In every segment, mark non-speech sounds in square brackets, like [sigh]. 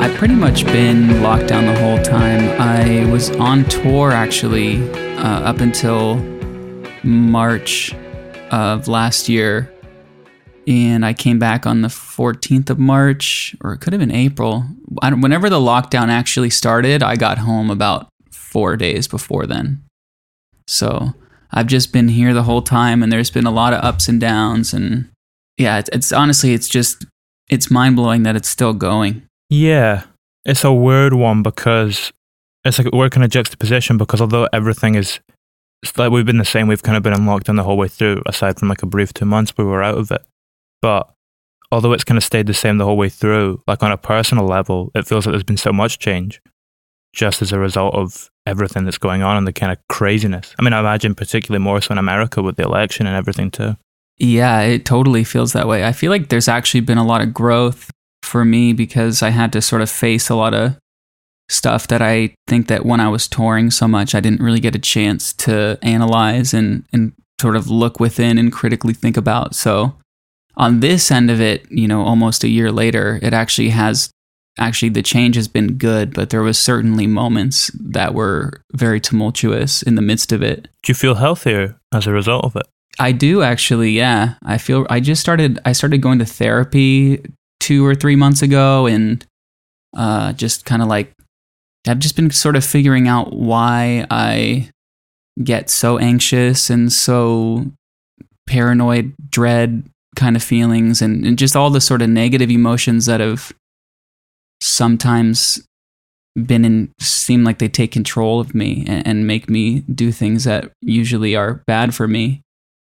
I've pretty much been locked down the whole time. I was on tour actually uh, up until March of last year, and I came back on the 14th of March, or it could have been April. Whenever the lockdown actually started, I got home about four days before then. So I've just been here the whole time, and there's been a lot of ups and downs, and yeah, it's, it's honestly, it's just, it's mind blowing that it's still going. Yeah, it's a weird one because it's like we're kind of juxtaposition because although everything is it's like we've been the same, we've kind of been in lockdown the whole way through, aside from like a brief two months we were out of it. But although it's kind of stayed the same the whole way through, like on a personal level, it feels like there's been so much change just as a result of everything that's going on and the kind of craziness. I mean, I imagine particularly more so in America with the election and everything too. Yeah, it totally feels that way. I feel like there's actually been a lot of growth for me because I had to sort of face a lot of stuff that I think that when I was touring so much, I didn't really get a chance to analyze and, and sort of look within and critically think about. So on this end of it, you know, almost a year later, it actually has actually the change has been good, but there was certainly moments that were very tumultuous in the midst of it. Do you feel healthier as a result of it? I do actually, yeah. I feel I just started I started going to therapy 2 or 3 months ago and uh just kind of like I've just been sort of figuring out why I get so anxious and so paranoid, dread kind of feelings and, and just all the sort of negative emotions that have sometimes been in seem like they take control of me and, and make me do things that usually are bad for me.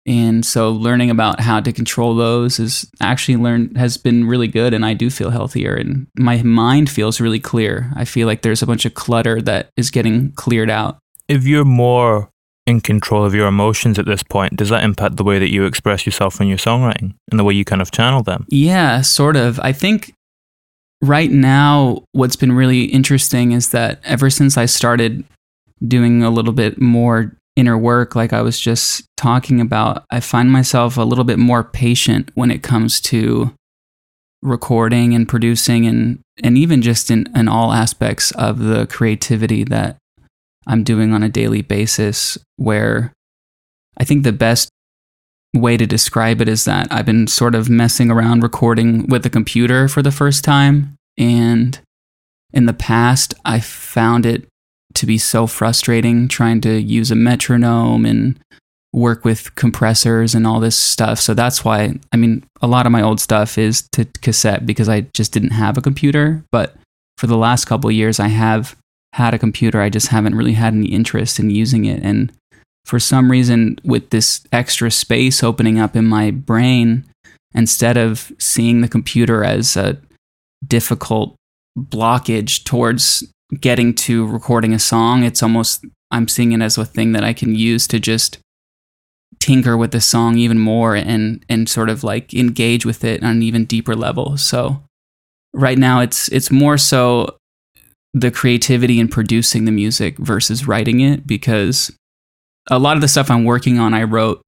And so learning about how to control those is actually learned has been really good and I do feel healthier and my mind feels really clear. I feel like there's a bunch of clutter that is getting cleared out. If you're more in control of your emotions at this point, does that impact the way that you express yourself in your songwriting and the way you kind of channel them? Yeah, sort of. I think right now what's been really interesting is that ever since I started doing a little bit more inner work like I was just talking about, I find myself a little bit more patient when it comes to recording and producing and and even just in, in all aspects of the creativity that I'm doing on a daily basis where I think the best way to describe it is that I've been sort of messing around recording with a computer for the first time. And in the past I found it to be so frustrating trying to use a metronome and work with compressors and all this stuff. So that's why, I mean, a lot of my old stuff is to cassette because I just didn't have a computer. But for the last couple years, I have had a computer. I just haven't really had any interest in using it. And for some reason, with this extra space opening up in my brain, instead of seeing the computer as a difficult blockage towards getting to recording a song, it's almost I'm seeing it as a thing that I can use to just tinker with the song even more and and sort of like engage with it on an even deeper level. So right now it's it's more so the creativity in producing the music versus writing it because a lot of the stuff I'm working on I wrote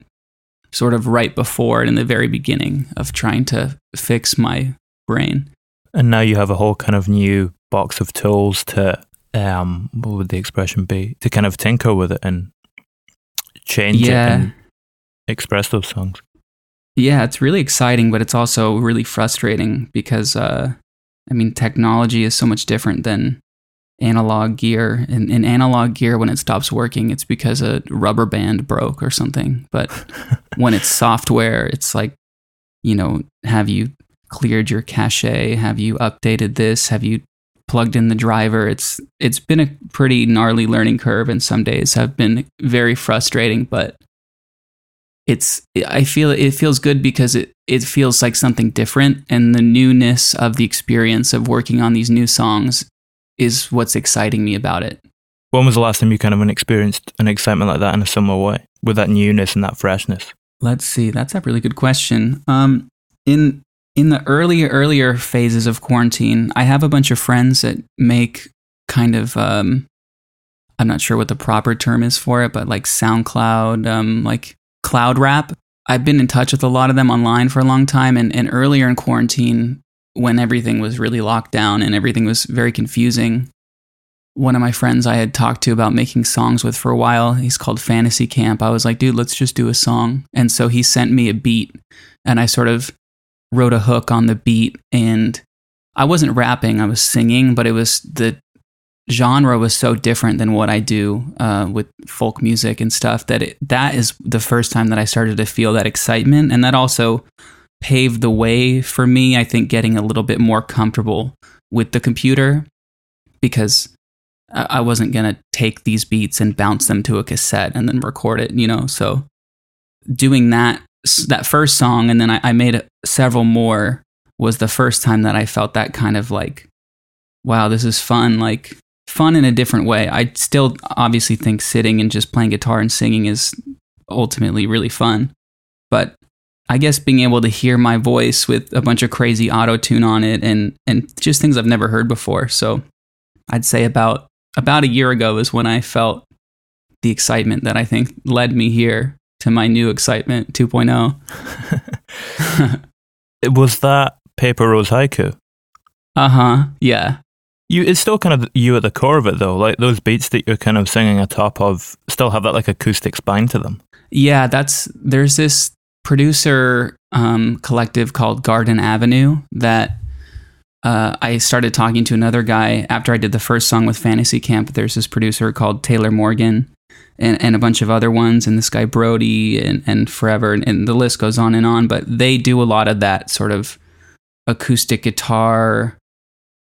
sort of right before in the very beginning of trying to fix my brain. And now you have a whole kind of new box of tools to um what would the expression be? To kind of tinker with it and change Yeah. it and express those songs. Yeah, it's really exciting, but it's also really frustrating because, uh, I mean, technology is so much different than analog gear. In, in analog gear, when it stops working, it's because a rubber band broke or something. But [laughs] when it's software, it's like, you know, have you cleared your cache? Have you updated this? Have you plugged in the driver? It's it's been a pretty gnarly learning curve, and some days have been very frustrating, but it's I feel it feels good because it it feels like something different and the newness of the experience of working on these new songs is what's exciting me about it. When was the last time you kind of experienced an excitement like that in a similar way? With that newness and that freshness? Let's see. That's a really good question. Um in in the early, earlier phases of quarantine, I have a bunch of friends that make kind of um I'm not sure what the proper term is for it, but like SoundCloud, um like cloud rap. I've been in touch with a lot of them online for a long time and, and earlier in quarantine when everything was really locked down and everything was very confusing. One of my friends I had talked to about making songs with for a while, he's called Fantasy Camp. I was like, dude, let's just do a song. And so he sent me a beat and I sort of wrote a hook on the beat and I wasn't rapping, I was singing, but it was the genre was so different than what I do uh, with folk music and stuff that it, that is the first time that I started to feel that excitement, and that also paved the way for me. I think getting a little bit more comfortable with the computer because I wasn't gonna take these beats and bounce them to a cassette and then record it, you know. So doing that that first song, and then I, I made uh, several more was the first time that I felt that kind of like, wow, this is fun. Like fun in a different way. I still obviously think sitting and just playing guitar and singing is ultimately really fun. But I guess being able to hear my voice with a bunch of crazy auto tune on it and and just things I've never heard before. So I'd say about about a year ago is when I felt the excitement that I think led me here to my new excitement oh. 2.0. [laughs] Was that Paper Rose Haiku? Uh-huh. Yeah. You, it's still kind of you at the core of it, though. Like those beats that you're kind of singing atop of still have that like acoustic spine to them. Yeah, that's there's this producer um, collective called Garden Avenue that uh, I started talking to another guy after I did the first song with Fantasy Camp. There's this producer called Taylor Morgan and, and a bunch of other ones, and this guy Brody and, and Forever, and, and the list goes on and on. But they do a lot of that sort of acoustic guitar.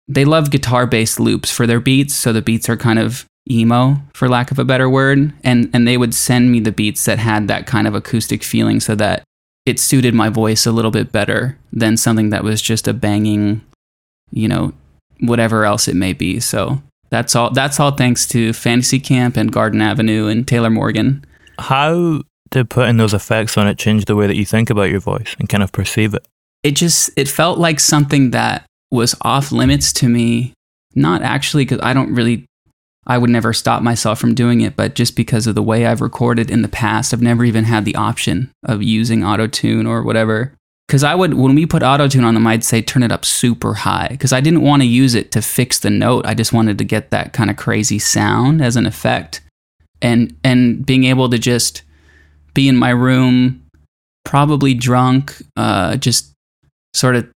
They love guitar based loops for their beats, so the beats are kind of emo for lack of a better word and and they would send me the beats that had that kind of acoustic feeling so that it suited my voice a little bit better than something that was just a banging you know whatever else it may be so that's all that's all thanks to fantasy camp and garden avenue and taylor morgan. How did putting those effects on it change the way that you think about your voice and kind of perceive it? it just it felt like something that was off limits to me. Not actually because i don't really i would never stop myself from doing it but just because of the way i've recorded in the past i've never even had the option of using auto tune or whatever because i would when we put autotune on them i'd say turn it up super high because i didn't want to use it to fix the note. I just wanted to get that kind of crazy sound as an effect. And and being able to just be in my room probably drunk uh, just sort of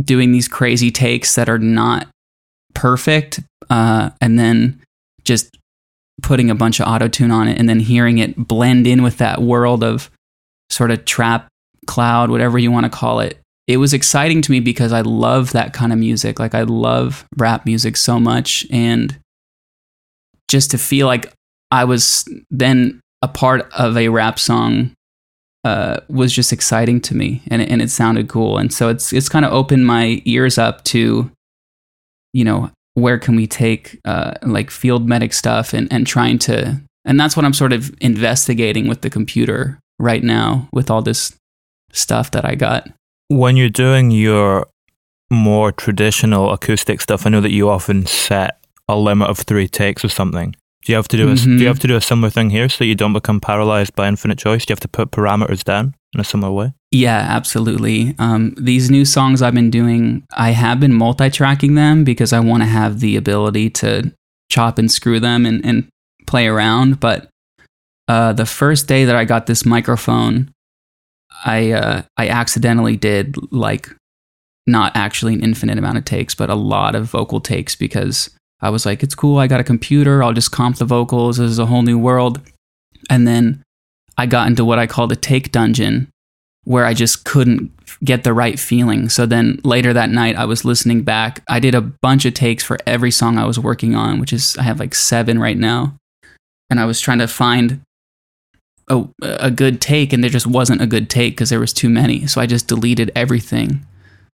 doing these crazy takes that are not perfect uh, and then just putting a bunch of autotune on it and then hearing it blend in with that world of sort of trap cloud whatever you want to call it it was exciting to me because i love that kind of music. Like i love rap music so much and just to feel like i was then a part of a rap song uh, was just exciting to me and and it sounded cool. And so it's it's kind of opened my ears up to you know where can we take uh, like field medic stuff and, and trying to And that's what I'm sort of investigating with the computer right now with all this stuff that I got. When you're doing your more traditional acoustic stuff, I know that you often set a limit of three takes or something. Do you have to do a, do Mhm. you have to do a similar thing here so that you don't become paralyzed by infinite choice? Do you have to put parameters down in a similar way? Yeah, absolutely. Um, these new songs I've been doing, I have been multi tracking them because I want to have the ability to chop and screw them and, and play around. But uh, the first day that I got this microphone, I, uh, I accidentally did like not actually an infinite amount of takes, but a lot of vocal takes because I was like, it's cool. I got a computer. I'll just comp the vocals. This is a whole new world. And then I got into what I call the take dungeon, where I just couldn't get the right feeling. So then later that night, I was listening back. I did a bunch of takes for every song I was working on, which is, I have like seven right now. And I was trying to find a, a good take, and there just wasn't a good take because there was too many. So I just deleted everything.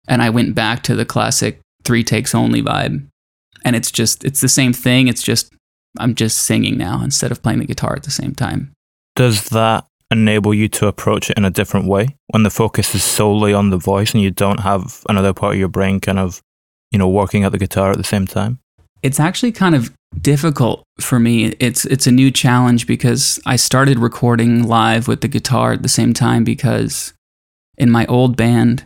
And I went back to the classic three takes only vibe. And it's just, it's the same thing. It's just, I'm just singing now instead of playing the guitar at the same time. Does that enable you to approach it in a different way when the focus is solely on the voice and you don't have another part of your brain kind of, you know, working at the guitar at the same time? it's actually kind of difficult for me. It's it's a new challenge because I started recording live with the guitar at the same time because in my old band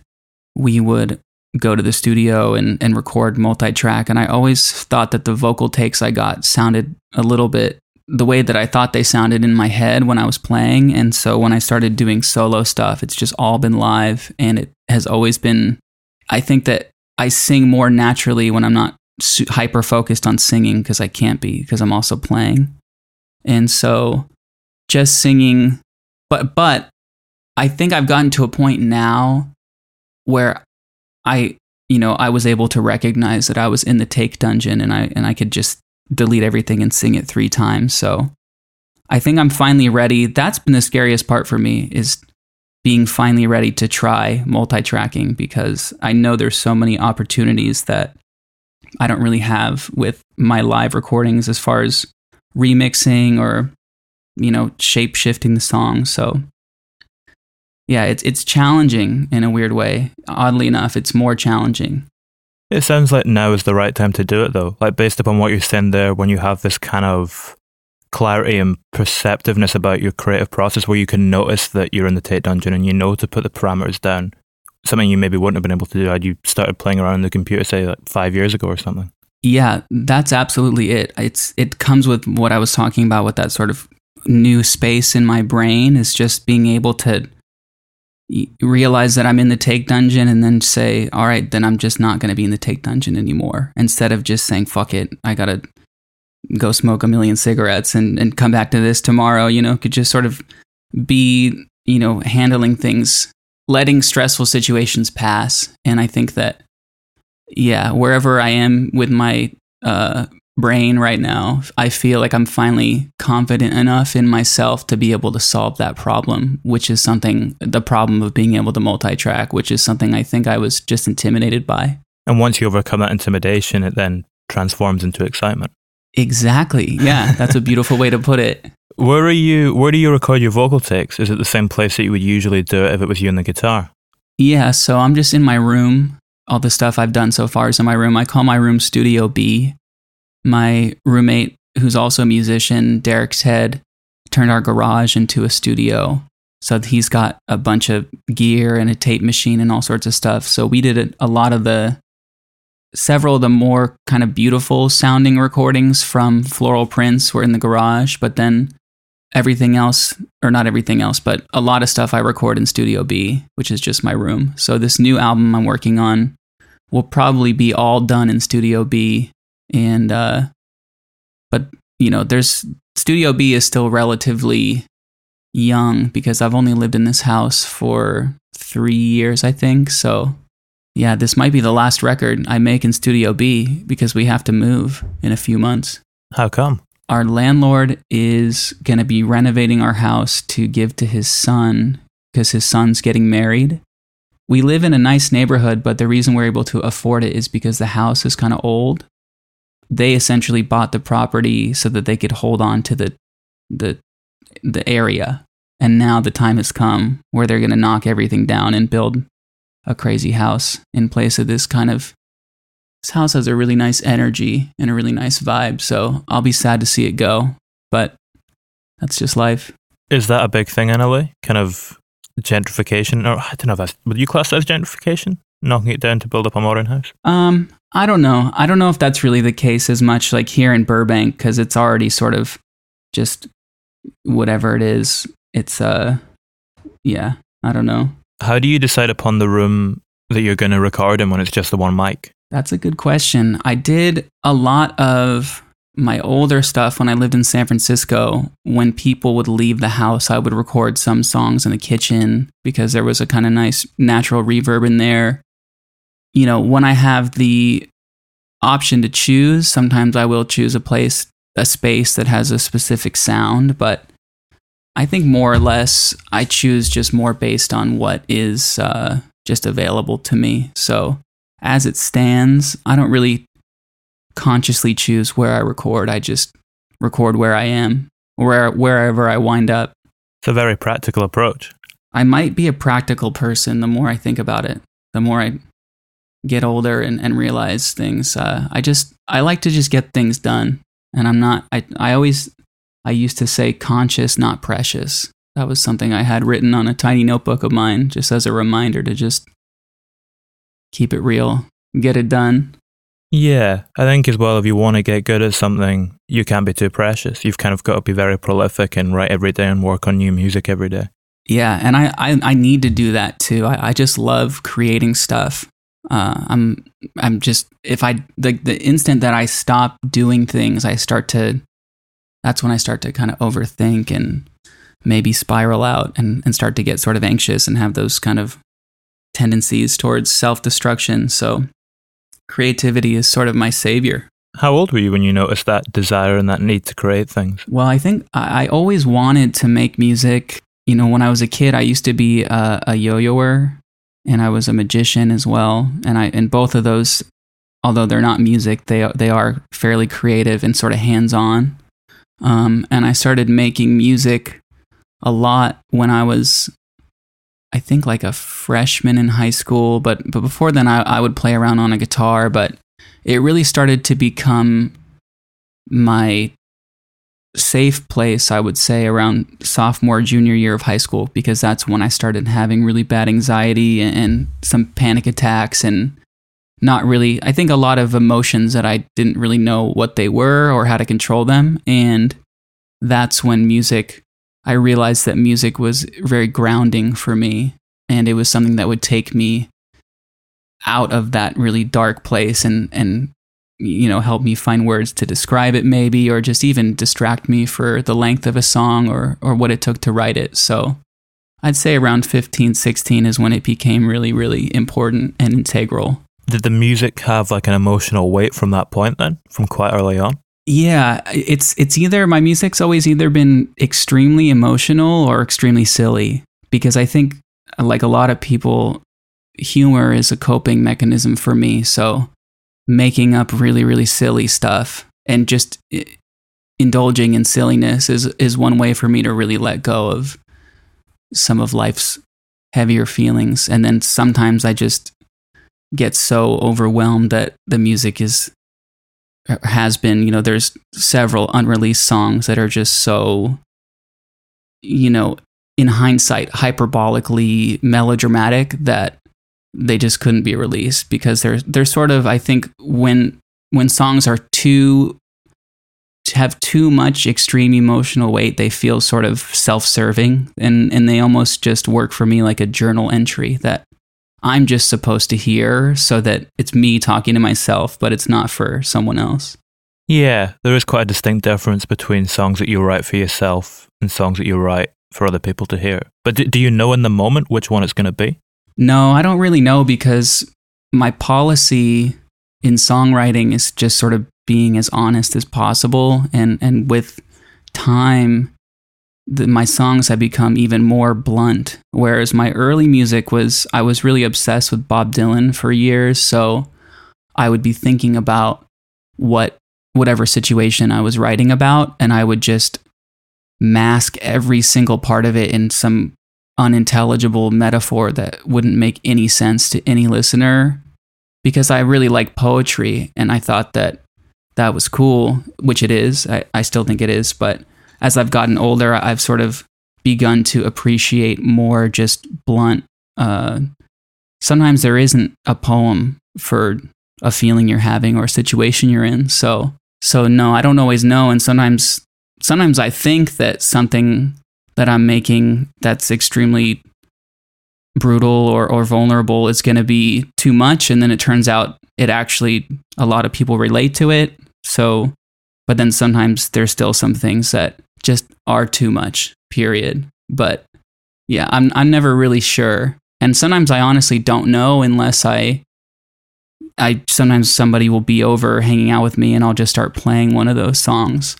we would go to the studio and, and record multi-track and I always thought that the vocal takes I got sounded a little bit the way that I thought they sounded in my head when I was playing and so when I started doing solo stuff it's just all been live and it has always been I think that I sing more naturally when I'm not hyper focused on singing because I can't be because I'm also playing. And so just singing but but I think I've gotten to a point now where I you know I was able to recognize that I was in the take dungeon and I and I could just delete everything and sing it 3 times. So I think I'm finally ready. That's been the scariest part for me is being finally ready to try multi-tracking because I know there's so many opportunities that I don't really have with my live recordings as far as remixing or you know shape shifting the song. So yeah, it's it's challenging in a weird way. Oddly enough, it's more challenging. It sounds like now is the right time to do it, though. Like based upon what you're saying there, when you have this kind of clarity and perceptiveness about your creative process, where you can notice that you're in the take dungeon and you know to put the parameters down, something you maybe wouldn't have been able to do had you started playing around the computer, say like five years ago or something. Yeah, that's absolutely it. It's it comes with what I was talking about with that sort of new space in my brain is just being able to realize that I'm in the take dungeon and then say, "All right, then I'm just not going to be in the take dungeon anymore." Instead of just saying, "Fuck it, I got to go smoke a million cigarettes and and come back to this tomorrow," you know, could just sort of be, you know, handling things, letting stressful situations pass. And I think that yeah, wherever I am with my uh, brain right now, I feel like I'm finally confident enough in myself to be able to solve that problem, which is something, the problem of being able to multi track, which is something I think I was just intimidated by. And once you overcome that intimidation, it then transforms into excitement. Exactly. Yeah, that's a beautiful way to put it. Where are you? Where do you record your vocal takes? Is it the same place that you would usually do it if it was you and the guitar? Yeah, so I'm just in my room. All the stuff I've done so far is in my room. I call my room Studio B. My roommate, who's also a musician, Derek's Head, turned our garage into a studio. So he's got a bunch of gear and a tape machine and all sorts of stuff. So we did a, a lot of the, several of the more kind of beautiful sounding recordings from Floral Prince were in the garage. But then everything else, or not everything else, but a lot of stuff I record in Studio B, which is just my room. So this new album I'm working on will probably be all done in Studio B. And, uh, but, you know, there's Studio B is still relatively young because I've only lived in this house for three years, I think. So, yeah, this might be the last record I make in Studio B because we have to move in a few months How come? our landlord is going to be renovating our house to give to his son because his son's getting married. We live in a nice neighborhood, but the reason we're able to afford it is because the house is kind of old. They essentially bought the property so that they could hold on to the the the area. And now the time has come where they're going to knock everything down and build a crazy house in place of this kind of this house has a really nice energy and a really nice vibe. So I'll be sad to see it go, but that's just life. Is that a big thing in LA? Kind of gentrification, or I don't know if that's would you class that as gentrification? Knocking it down to build up a modern house? Um, I don't know. I don't know if that's really the case as much like here in Burbank because it's already sort of just whatever it is. It's uh, yeah. I don't know. How do you decide upon the room that you're going to record in when it's just the one mic? That's a good question. I did a lot of my older stuff when I lived in San Francisco. When people would leave the house, I would record some songs in the kitchen because there was a kind of nice natural reverb in there. You know, when I have the option to choose, sometimes I will choose a place, a space that has a specific sound, but I think more or less I choose just more based on what is uh, just available to me. So as it stands, I don't really consciously choose where I record. I just record where I am, where wherever I wind up. It's a very practical approach. I might be a practical person the more I think about it. The more I get older and, and realize things. Uh, I just I like to just get things done. And I'm not I I always I used to say conscious, not precious. That was something I had written on a tiny notebook of mine just as a reminder to just keep it real, get it done. Yeah, I think as well, if you want to get good at something, you can't be too precious. You've kind of got to be very prolific and write every day and work on new music every day. Yeah, and I, I, I need to do that too. I, I just love creating stuff. Uh, I'm I'm just if I the the instant that I stop doing things, I start to. That's when I start to kind of overthink and maybe spiral out and, and start to get sort of anxious and have those kind of tendencies towards self destruction. So creativity is sort of my savior. How old were you when you noticed that desire and that need to create things? Well, I think I always wanted to make music. You know, when I was a kid, I used to be a, a yo-yoer and I was a magician as well. And I and both of those, although they're not music, they they are fairly creative and sort of hands-on. Um, and I started making music a lot when I was I think like a freshman in high school, but but before then I, I would play around on a guitar, but it really started to become my safe place, I would say, around sophomore, junior year of high school, because that's when I started having really bad anxiety and, and some panic attacks and not really, I think a lot of emotions that I didn't really know what they were or how to control them. And that's when music I realized that music was very grounding for me. And it was something that would take me out of that really dark place and, and you know, help me find words to describe it maybe, or just even distract me for the length of a song or, or what it took to write it. So I'd say around 15, 16 is when it became really, really important and integral. Did the music have like an emotional weight from that point then, from quite early on? Yeah, it's it's either my music's always either been extremely emotional or extremely silly because I think like a lot of people humor is a coping mechanism for me. So making up really really silly stuff and just eh, indulging in silliness is is one way for me to really let go of some of life's heavier feelings and then sometimes I just get so overwhelmed that the music is has been, you know, there's several unreleased songs that are just so, you know, in hindsight, hyperbolically melodramatic that they just couldn't be released because they're they're sort of I think when when songs are too have too much extreme emotional weight, they feel sort of self-serving and and they almost just work for me like a journal entry that I'm just supposed to hear so that it's me talking to myself, but it's not for someone else. Yeah, there is quite a distinct difference between songs that you write for yourself and songs that you write for other people to hear. But do, do you know in the moment which one it's going to be? No, I don't really know because my policy in songwriting is just sort of being as honest as possible and and with time the, my songs have become even more blunt. Whereas my early music was, I was really obsessed with Bob Dylan for years. So I would be thinking about what, whatever situation I was writing about, and I would just mask every single part of it in some unintelligible metaphor that wouldn't make any sense to any listener because I really like poetry and I thought that that was cool, which it is. I, I still think it is. But as I've gotten older, I've sort of begun to appreciate more just blunt. Uh, sometimes there isn't a poem for a feeling you're having or a situation you're in. So, so no, I don't always know. And sometimes, sometimes I think that something that I'm making that's extremely brutal or, or vulnerable is going to be too much. And then it turns out it actually, a lot of people relate to it. So, but then sometimes there's still some things that just are too much, period. But yeah, I'm, I'm never really sure. And sometimes I honestly don't know unless I, I sometimes somebody will be over hanging out with me and I'll just start playing one of those songs.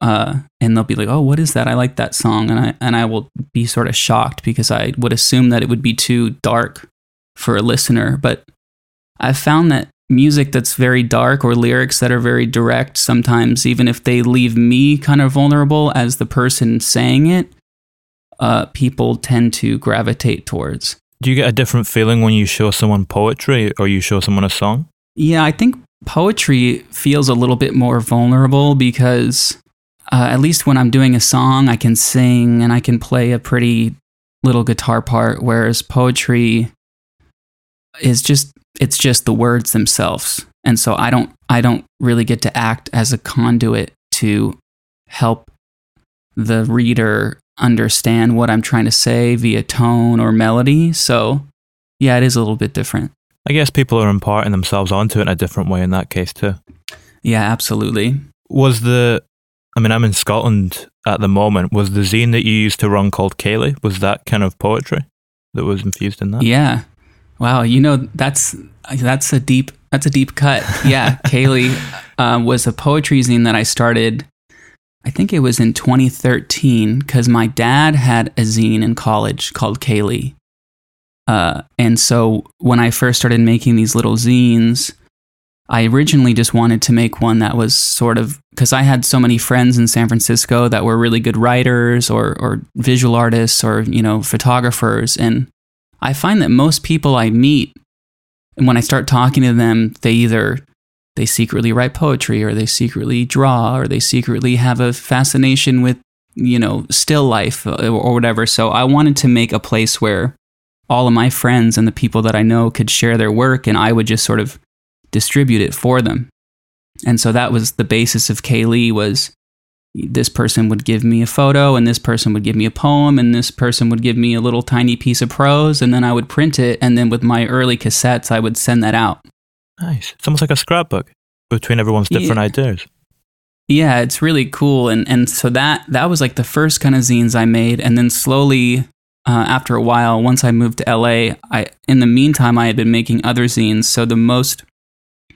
Uh, and they'll be like, "Oh, what is that? I like that song," and I and I will be sort of shocked because I would assume that it would be too dark for a listener. But I've found that music that's very dark or lyrics that are very direct, sometimes even if they leave me kind of vulnerable as the person saying it, uh, people tend to gravitate towards. Do you get a different feeling when you show someone poetry or you show someone a song? Yeah, I think poetry feels a little bit more vulnerable because uh, at least when I'm doing a song, I can sing and I can play a pretty little guitar part, whereas poetry is just it's just the words themselves. And so I don't I don't really get to act as a conduit to help the reader understand what I'm trying to say via tone or melody. So yeah, it is a little bit different. I guess people are imparting themselves onto it in a different way in that case too. Yeah, absolutely. Was the I mean, I'm in Scotland at the moment. Was the zine that you used to run called Kaylee? Was that kind of poetry that was infused in that? Yeah. Wow. You know, that's that's a deep that's a deep cut. Yeah, [laughs] Kaylee uh, was a poetry zine that I started. I think it was in 2013 because my dad had a zine in college called Kaylee. Uh, and so when I first started making these little zines, I originally just wanted to make one that was sort of because I had so many friends in San Francisco that were really good writers or or visual artists or you know photographers and I find that most people I meet and when I start talking to them they either they secretly write poetry or they secretly draw or they secretly have a fascination with you know still life uh, or whatever so I wanted to make a place where all of my friends and the people that I know could share their work and I would just sort of distribute it for them. And so that was the basis of Kaylee was this person would give me a photo and this person would give me a poem and this person would give me a little tiny piece of prose and then I would print it and then with my early cassettes I would send that out. Nice. It's almost like a scrapbook between everyone's different Yeah. ideas. Yeah, it's really cool and and so that that was like the first kind of zines I made and then slowly uh, after a while once I moved to LA, I in the meantime I had been making other zines. So the most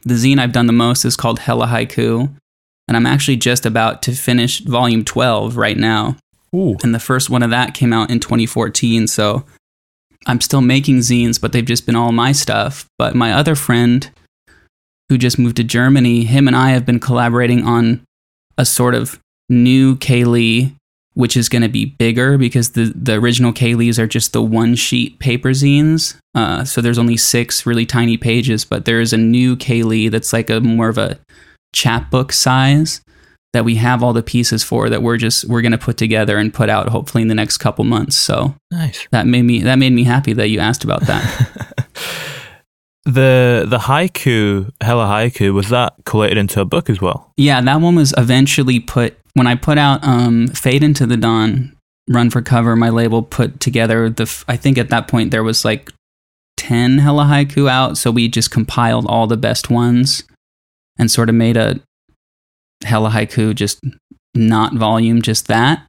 the zine I've done the most is called Hella Haiku and I'm actually just about to finish volume 12 right now. Ooh. And the first one of that came out in 2014. So I'm still making zines, but they've just been all my stuff. But my other friend who just moved to Germany, him and I have been collaborating on a sort of new Kaylee, which is going to be bigger because the, the original Kaylees are just the one sheet paper zines. Uh, so there's only six really tiny pages, but there is a new Kaylee that's like a more of a chapbook size that we have all the pieces for that we're just we're going to put together and put out hopefully in the next couple months so Nice. that made me that made me happy that you asked about that [laughs] The the haiku, hella haiku, was that collated into a book as well? yeah that one was eventually put when i put out um fade into the dawn run for cover my label put together the I think at that point there was like 10 hella haiku out so we just compiled all the best ones and sort of made a hella haiku just not volume just that.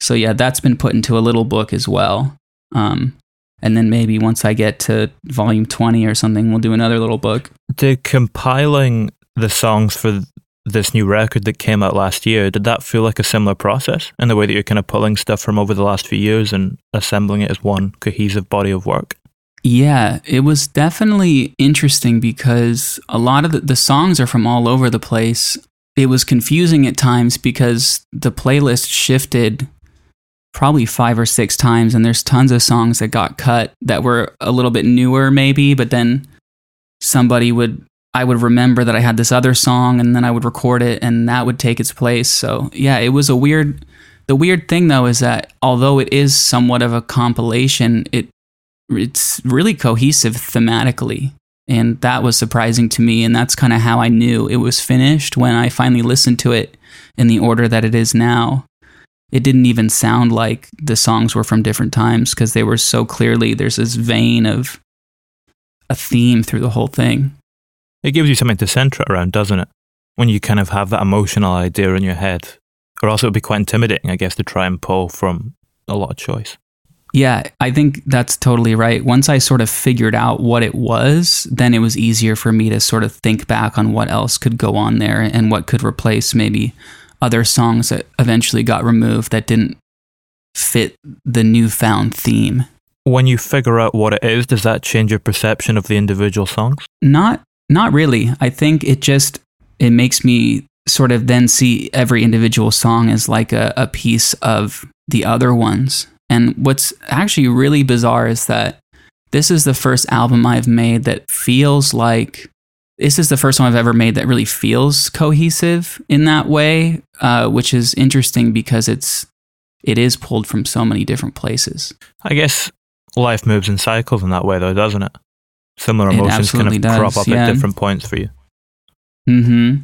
So yeah that's been put into a little book as well. Um and then maybe once i get to volume 20 or something we'll do another little book. Did compiling the songs for this new record that came out last year, did that feel like a similar process in the way that you're kind of pulling stuff from over the last few years and assembling it as one cohesive body of work? Yeah, it was definitely interesting because a lot of the, the songs are from all over the place. it was confusing at times because the playlist shifted probably five or six times and there's tons of songs that got cut that were a little bit newer maybe but then somebody would i would remember that i had this other song and then i would record it and that would take its place so yeah it was a weird the weird thing though is that although it is somewhat of a compilation it it's really cohesive thematically and that was surprising to me and that's kind of how i knew it was finished when i finally listened to it in the order that it is now it didn't even sound like the songs were from different times because they were so clearly there's this vein of a theme through the whole thing. It gives you something to center it around, doesn't it? When you kind of have that emotional idea in your head. Or else it would be quite intimidating, I guess, to try and pull from a lot of choice. Yeah, I think that's totally right. Once I sort of figured out what it was, then it was easier for me to sort of think back on what else could go on there and what could replace maybe other songs that eventually got removed that didn't fit the newfound theme. When you figure out what it is, does that change your perception of the individual songs? Not not really. I think it just it makes me sort of then see every individual song as like a, a piece of the other ones. And what's actually really bizarre is that this is the first album I've made that feels like this is the first one I've ever made that really feels cohesive in that way, uh, which is interesting because it's it is pulled from so many different places. I guess life moves in cycles in that way, though, doesn't it? Similar emotions kind of does, crop up yeah. at different points for you. Hmm.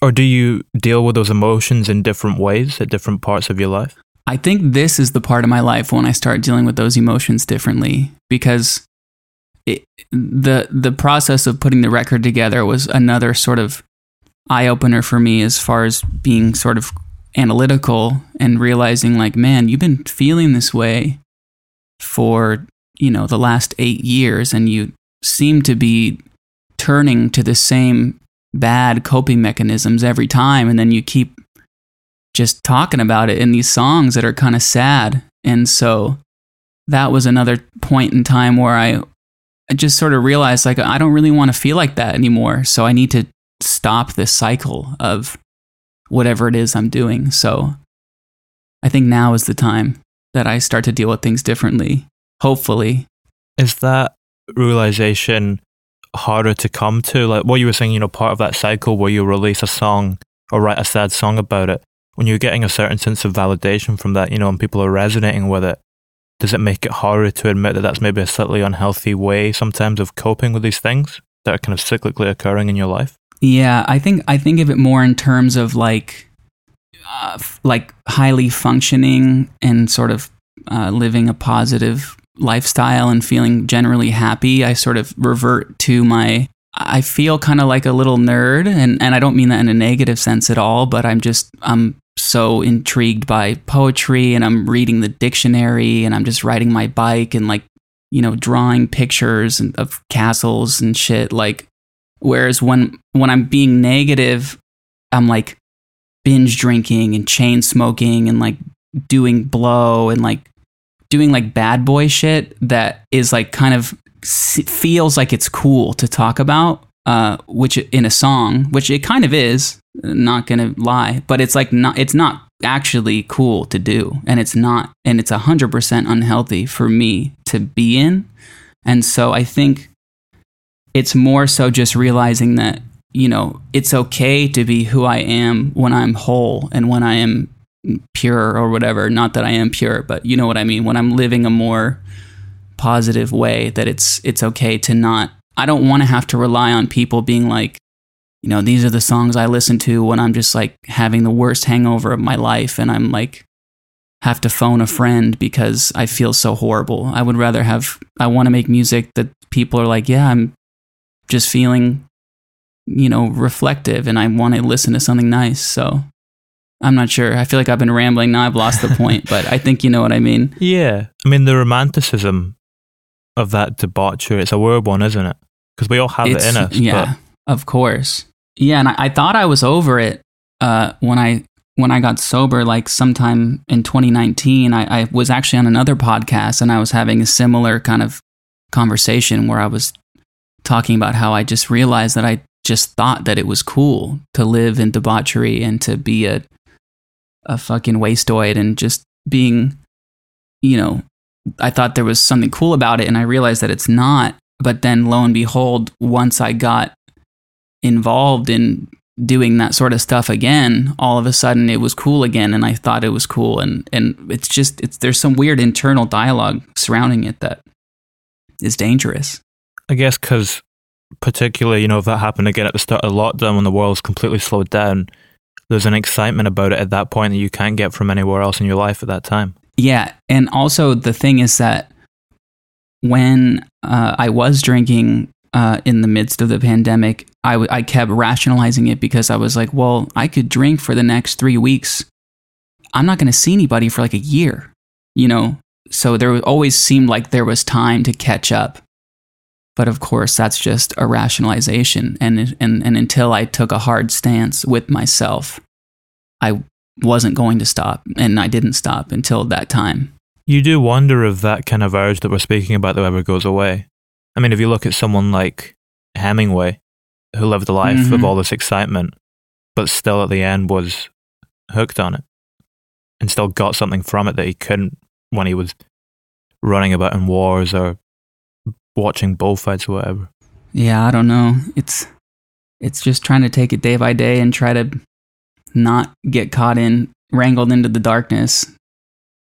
Or do you deal with those emotions in different ways at different parts of your life? I think this is the part of my life when I start dealing with those emotions differently because it, the the process of putting the record together was another sort of eye opener for me as far as being sort of analytical and realizing like man you've been feeling this way for you know the last 8 years and you seem to be turning to the same bad coping mechanisms every time and then you keep just talking about it in these songs that are kind of sad and so that was another point in time where I I just sort of realized like I don't really want to feel like that anymore. So I need to stop this cycle of whatever it is I'm doing. So I think now is the time that I start to deal with things differently. Hopefully. Is that realization harder to come to? Like what you were saying, you know, part of that cycle where you release a song or write a sad song about it, when you're getting a certain sense of validation from that, you know, and people are resonating with it, does it make it harder to admit that that's maybe a slightly unhealthy way sometimes of coping with these things that are kind of cyclically occurring in your life? Yeah, I think I think of it more in terms of like uh, f- like highly functioning and sort of uh, living a positive lifestyle and feeling generally happy. I sort of revert to my I feel kind of like a little nerd and and I don't mean that in a negative sense at all, but I'm just I'm so intrigued by poetry and I'm reading the dictionary and I'm just riding my bike and like, you know, drawing pictures and, of castles and shit. Like, whereas when, when I'm being negative, I'm like binge drinking and chain smoking and like doing blow and like doing like bad boy shit that is like kind of feels like it's cool to talk about uh, which in a song, which it kind of is, not gonna lie, but it's like not, it's not actually cool to do, and it's not, and it's hundred percent unhealthy for me to be in, and so I think it's more so just realizing that you know it's okay to be who I am when I'm whole and when I am pure or whatever. Not that I am pure, but you know what I mean. When I'm living a more positive way, that it's it's okay to not I don't want to have to rely on people being like, you know, these are the songs I listen to when I'm just like having the worst hangover of my life and I'm like have to phone a friend because I feel so horrible. I would rather have I want to make music that people are like, yeah, I'm just feeling you know, reflective and I want to listen to something nice. So I'm not sure. I feel like I've been rambling now. I've lost the point, but I think you know what I mean. [laughs] Yeah. I mean, the romanticism of that debauchery, it's a weird one, isn't it? Because we all have it's, it in us. Yeah, but. of course. Yeah, and I, I, thought I was over it uh, when I when I got sober, like sometime in 2019. I, I was actually on another podcast, and I was having a similar kind of conversation where I was talking about how I just realized that I just thought that it was cool to live in debauchery and to be a a fucking wasteoid and just being you know I thought there was something cool about it and I realized that it's not but then lo and behold once I got involved in doing that sort of stuff again all of a sudden it was cool again and I thought it was cool and and it's just it's there's some weird internal dialogue surrounding it that is dangerous I guess because particularly, you know, if that happened again at the start of lockdown when the world's completely slowed down, there's an excitement about it at that point that you can't get from anywhere else in your life at that time. Yeah, and also the thing is that when uh, I was drinking uh, in the midst of the pandemic, I, w- I kept rationalizing it because I was like, well, I could drink for the next three weeks. I'm not going to see anybody for like a year, you know? So there always seemed like there was time to catch up. But of course, that's just a rationalization. And, and, and until I took a hard stance with myself, I wasn't going to stop. And I didn't stop until that time. You do wonder if that kind of urge that we're speaking about, though, ever goes away. I mean, if you look at someone like Hemingway, who lived a life Mhm. of all this excitement, but still at the end was hooked on it and still got something from it that he couldn't when he was running about in wars or watching bullfights or whatever. Yeah, I don't know. It's it's just trying to take it day by day and try to not get caught in wrangled into the darkness.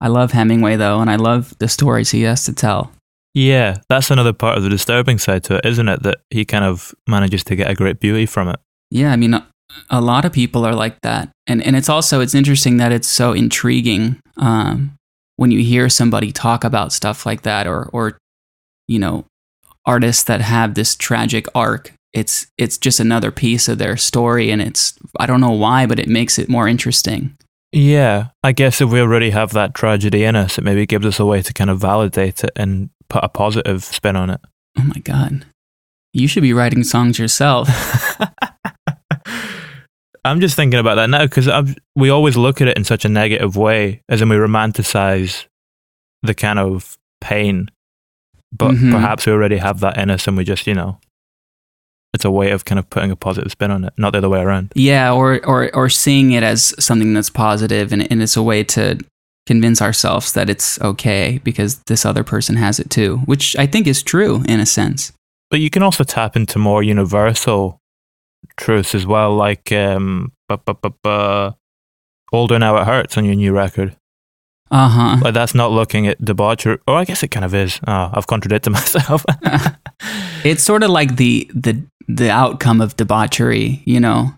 I love Hemingway though, and I love the stories he has to tell. Yeah, that's another part of the disturbing side to it, isn't it? That he kind of manages to get a great beauty from it. Yeah, I mean a, lot of people are like that. And and it's also it's interesting that it's so intriguing um when you hear somebody talk about stuff like that or or you know artists that have this tragic arc it's it's just another piece of their story and it's i don't know why but it makes it more interesting Yeah, I guess if we already have that tragedy in us, it maybe gives us a way to kind of validate it and put a positive spin on it. oh my god you should be writing songs yourself [laughs] I'm just thinking about that now because we always look at it in such a negative way, as in we romanticize the kind of pain, but Mhm. perhaps we already have that in us and we just, you know, it's a way of kind of putting a positive spin on it, not the other way around. yeah or or or seeing it as something that's positive and, and it's a way to convince ourselves that it's okay because this other person has it too which i think is true in a sense But you can also tap into more universal truths as well, like um, bu- bu- bu- bu- Older Now It Hurts on your new record. uh-huh Like that's not looking at debauchery. Oh, I guess it kind of is. Oh, I've contradicted [laughs] myself. [laughs] it's sort of like the the the outcome of debauchery, you know.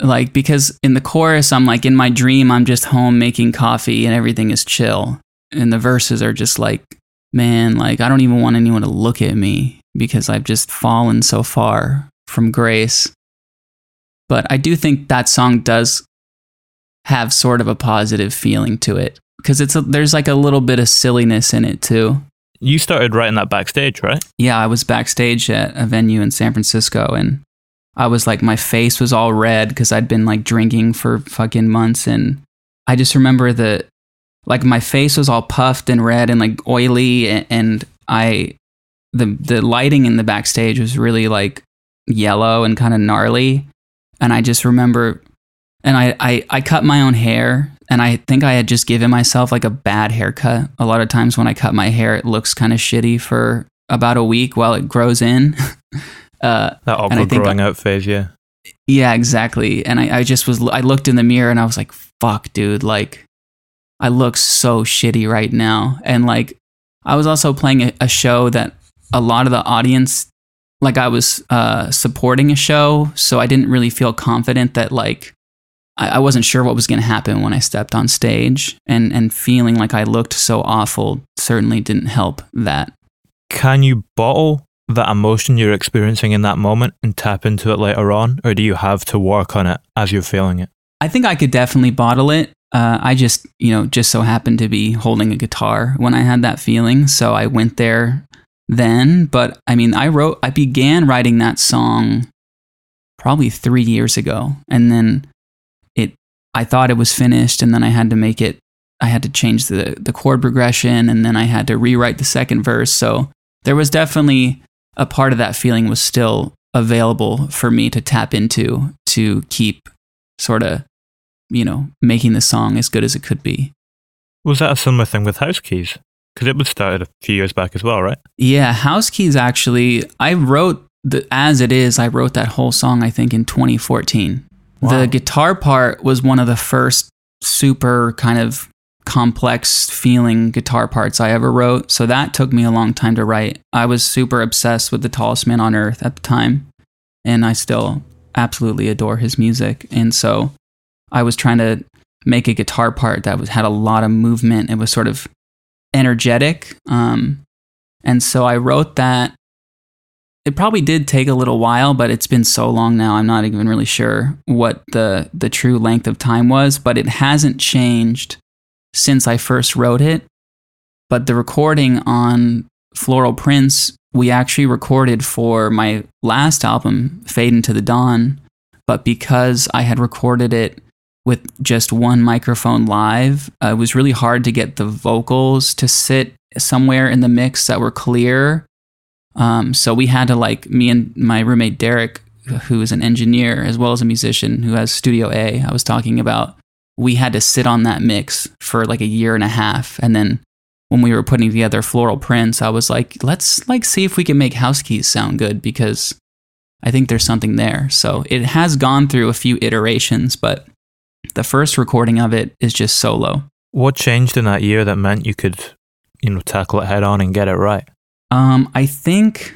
Like because in the chorus I'm like in my dream I'm just home making coffee and everything is chill. And the verses are just like man, like I don't even want anyone to look at me because I've just fallen so far from grace. But I do think that song does have sort of a positive feeling to it because it's a, there's like a little bit of silliness in it too. You started writing that backstage, right? yeah, I was backstage at a venue in San Francisco and I was like, my face was all red because I'd been like drinking for fucking months. And I just remember that, like, my face was all puffed and red and like oily. And I, the, the lighting in the backstage was really like yellow and kind of gnarly. And I just remember, and I, I, I cut my own hair. And I think I had just given myself like a bad haircut. A lot of times when I cut my hair, it looks kind of shitty for about a week while it grows in. [laughs] uh, That I awkward growing out phase, yeah. yeah, exactly. And I, I just was, I looked in the mirror and I was like, fuck, dude, like, I look so shitty right now. And like, I was also playing a, a show that a lot of the audience, like, I was uh, supporting a show. So I didn't really feel confident that, like, I, I wasn't sure what was going to happen when I stepped on stage. And, and feeling like I looked so awful certainly didn't help that. Can you bottle that emotion you're experiencing in that moment and tap into it later on? Or do you have to work on it as you're feeling it? I think I could definitely bottle it. Uh, I just, you know, just so happened to be holding a guitar when I had that feeling. So I went there then. But I mean, I wrote, I began writing that song probably three years ago. And then I thought it was finished. And then I had to make it, I had to change the, the chord progression. And then I had to rewrite the second verse. So there was definitely a part of that feeling was still available for me to tap into to keep sort of, you know, making the song as good as it could be. Was that a similar thing with House Keys? Because it was started a few years back as well, right? Yeah, House Keys actually, I wrote the as it is, I wrote that whole song I think in 2014. Wow. The guitar part was one of the first super kind of complex feeling guitar parts I ever wrote. So that took me a long time to write. I was super obsessed with the tallest man on earth at the time, and I still absolutely adore his music. And so I was trying to make a guitar part that was had a lot of movement. It was sort of energetic. Um, and so I wrote that. It probably did take a little while, but it's been so long now. I'm not even really sure what the the true length of time was, but it hasn't changed since I first wrote it. But the recording on Floral Prince, we actually recorded for my last album, Fade into the Dawn. But because I had recorded it with just one microphone live, uh, it was really hard to get the vocals to sit somewhere in the mix that were clear. Um, so we had to, like, me and my roommate Derek, who is an engineer as well as a musician who has Studio A, I was talking about we had to sit on that mix for like a year and a half. And then when we were putting together Floral Prince i was like let's like see if we can make house keys sound good because i think there's something there. So it has gone through a few iterations but the first recording of it is just solo. What changed in that year that meant you could, you know, tackle it head on and get it right? Um, i think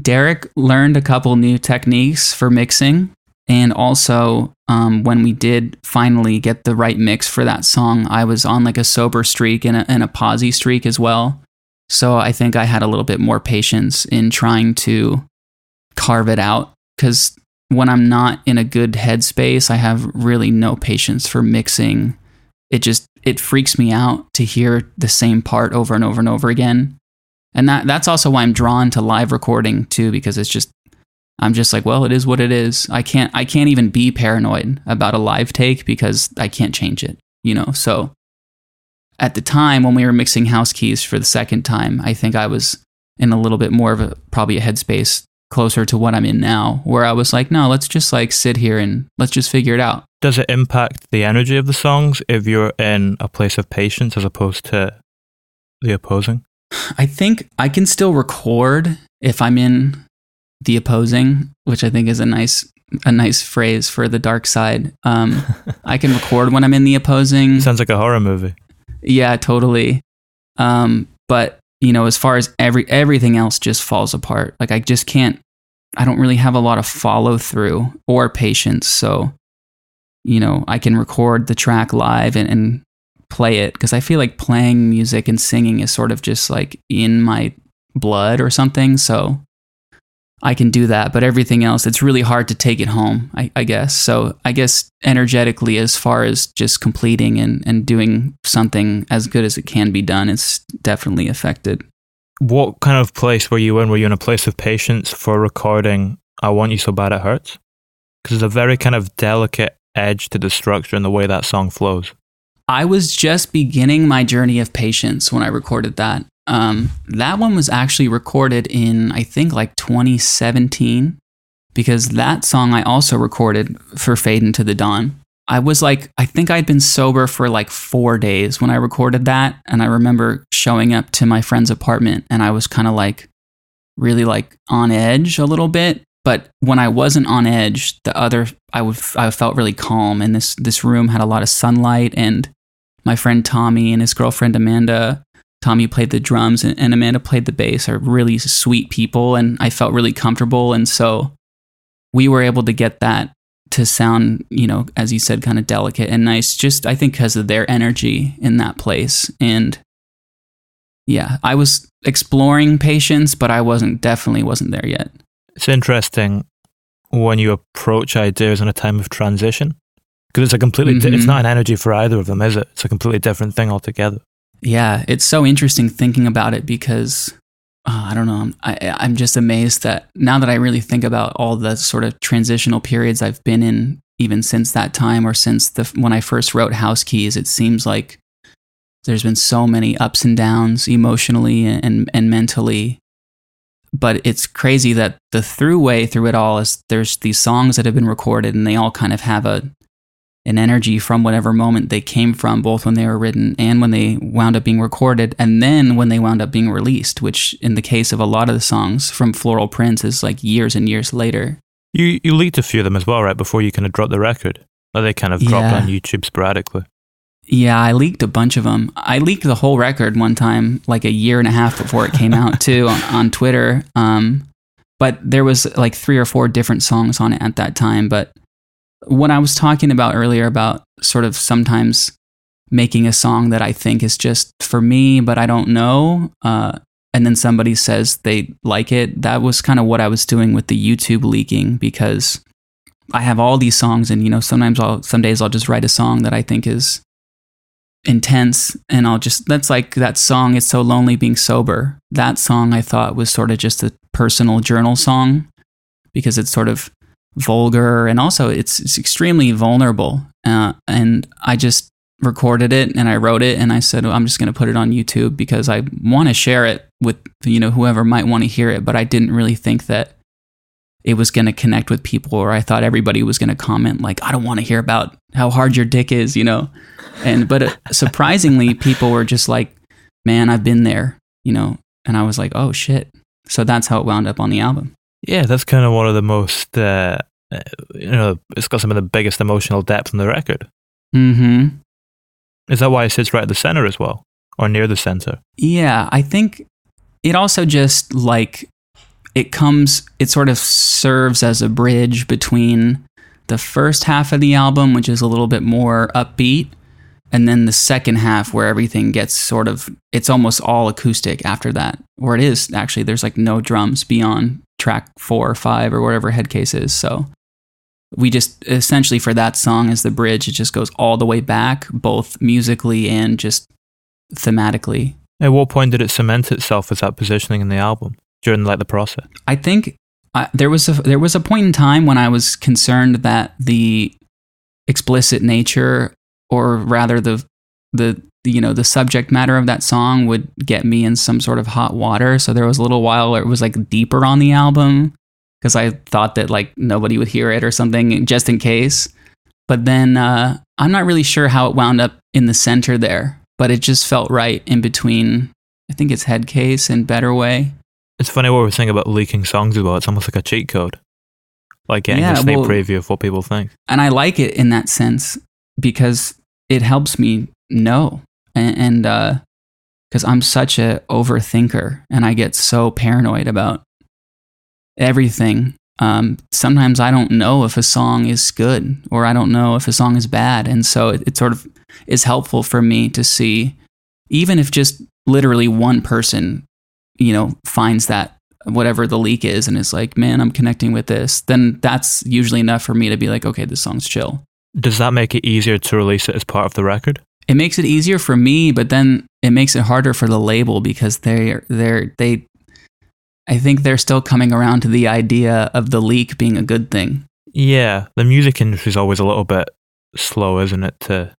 derek learned a couple new techniques for mixing and also, um, when we did finally get the right mix for that song, I was on like a sober streak and a, and a posy streak as well. So I think I had a little bit more patience in trying to carve it out. Because when I'm not in a good headspace, I have really no patience for mixing. It just it freaks me out to hear the same part over and over and over again. And that that's also why I'm drawn to live recording too, because it's just I'm just like, well, it is what it is. I can't I can't even be paranoid about a live take because I can't change it, you know. So at the time when we were mixing house keys for the second time, I think I was in a little bit more of a probably a headspace closer to what I'm in now, where I was like, no, let's just like sit here and let's just figure it out. Does it impact the energy of the songs if you're in a place of patience as opposed to the opposing? I think I can still record if I'm in the opposing, which I think is a nice a nice phrase for the dark side. Um, [laughs] I can record when I'm in the opposing. Sounds like a horror movie. Yeah, totally. Um, but you know, as far as every everything else just falls apart. Like I just can't. I don't really have a lot of follow through or patience. So, you know, I can record the track live and, and play it because I feel like playing music and singing is sort of just like in my blood or something. So I can do that, but everything else, it's really hard to take it home, I, I, guess. So I guess energetically, as far as just completing and, and doing something as good as it can be done, it's definitely affected. What kind of place were you in? Were you in a place of patience for recording I Want You So Bad It Hurts? Because there's a very kind of delicate edge to the structure and the way that song flows. I was just beginning my journey of patience when I recorded that. Um, that one was actually recorded in, I think, like 2017, because that song I also recorded for Fade into the Dawn. I was like, I think I'd been sober for like four days when I recorded that. And I remember showing up to my friend's apartment and I was kind of like, really like on edge a little bit. But when I wasn't on edge, the other, I would, I felt really calm. And this, this room had a lot of sunlight. And my friend Tommy and his girlfriend Amanda Tommy played the drums and, and Amanda played the bass are really sweet people and I felt really comfortable and so we were able to get that to sound, you know, as you said, kind of delicate and nice, just I think because of their energy in that place. And yeah, I was exploring patience, but I wasn't definitely wasn't there yet. It's interesting when you approach ideas in a time of transition because it's a completely, mm-hmm. it's not an energy for either of them, is it? It's a completely different thing altogether. Yeah, it's so interesting thinking about it because uh, I don't know. I, I'm just amazed that now that I really think about all the sort of transitional periods I've been in, even since that time or since the when I first wrote House Keys, it seems like there's been so many ups and downs emotionally and and mentally but it's crazy that the throughway through it all is there's these songs that have been recorded and they all kind of have a an energy from whatever moment they came from, both when they were written and when they wound up being recorded, and then when they wound up being released, which in the case of a lot of the songs from Floral Prince is like years and years later. You you leaked a few of them as well, right? Before you kind of dropped the record, or they kind of dropped Yeah. on YouTube sporadically. Yeah, I leaked a bunch of them. I leaked the whole record one time, like a year and a half before it came out, too, [laughs] on, on Twitter. Um, but there was like three or four different songs on it at that time. But what I was talking about earlier about sort of sometimes making a song that I think is just for me, but I don't know, uh, and then somebody says they like it. That was kind of what I was doing with the YouTube leaking because I have all these songs, and you know, sometimes I'll, some days I'll just write a song that I think is intense and I'll just that's like that song it's so lonely being sober that song I thought was sort of just a personal journal song because it's sort of vulgar and also it's, it's extremely vulnerable. Uh, and I just recorded it and I wrote it and I said well, I'm just going to put it on YouTube because I want to share it with you know whoever might want to hear it. But I didn't really think that it was going to connect with people or I thought everybody was going to comment like I don't want to hear about how hard your dick is you know? And but uh, surprisingly people were just like man i've been there you know? And i was like oh shit. So that's how it wound up on the album Yeah, that's kind of one of the most, uh, you know, it's got some of the biggest emotional depth on the record. mm-hmm Is that why it sits right at the center as well, or near the center? yeah i think it also just like it comes it sort of serves as a bridge between the first half of the album which is a little bit more upbeat and then the second half where everything gets sort of it's almost all acoustic after that or it is actually there's like no drums beyond track four or five or whatever headcase is so we just essentially for that song as the bridge it just goes all the way back both musically and just thematically At what point did it cement itself as that positioning in the album during like the process? I think I, there was a there was a point in time when I was concerned that the explicit nature, or rather the the you know the subject matter of that song would get me in some sort of hot water. So there was a little while where it was like deeper on the album because I thought that like nobody would hear it or something just in case. But then uh, I'm not really sure how it wound up in the center there, but it just felt right in between. I think it's Headcase and Better Way. It's funny what we're saying about leaking songs as well. It's almost like a cheat code, like getting Yeah, a sneak well- preview of what people think. and I like it in that sense because it helps me know and because I'm such a overthinker and I get so paranoid about everything. Um, sometimes I don't know if a song is good or I don't know if a song is bad, and so it, it sort of is helpful for me to see, even if just literally one person, you know, finds that whatever the leak is and is like, man, I'm connecting with this, then that's usually enough for me to be like, okay, this song's chill. Does that make it easier to release it as part of the record? It makes it easier for me, but then it makes it harder for the label because they're they're they I think they're still coming around to the idea of the leak being a good thing. Yeah, the music industry is always a little bit slow, isn't it, to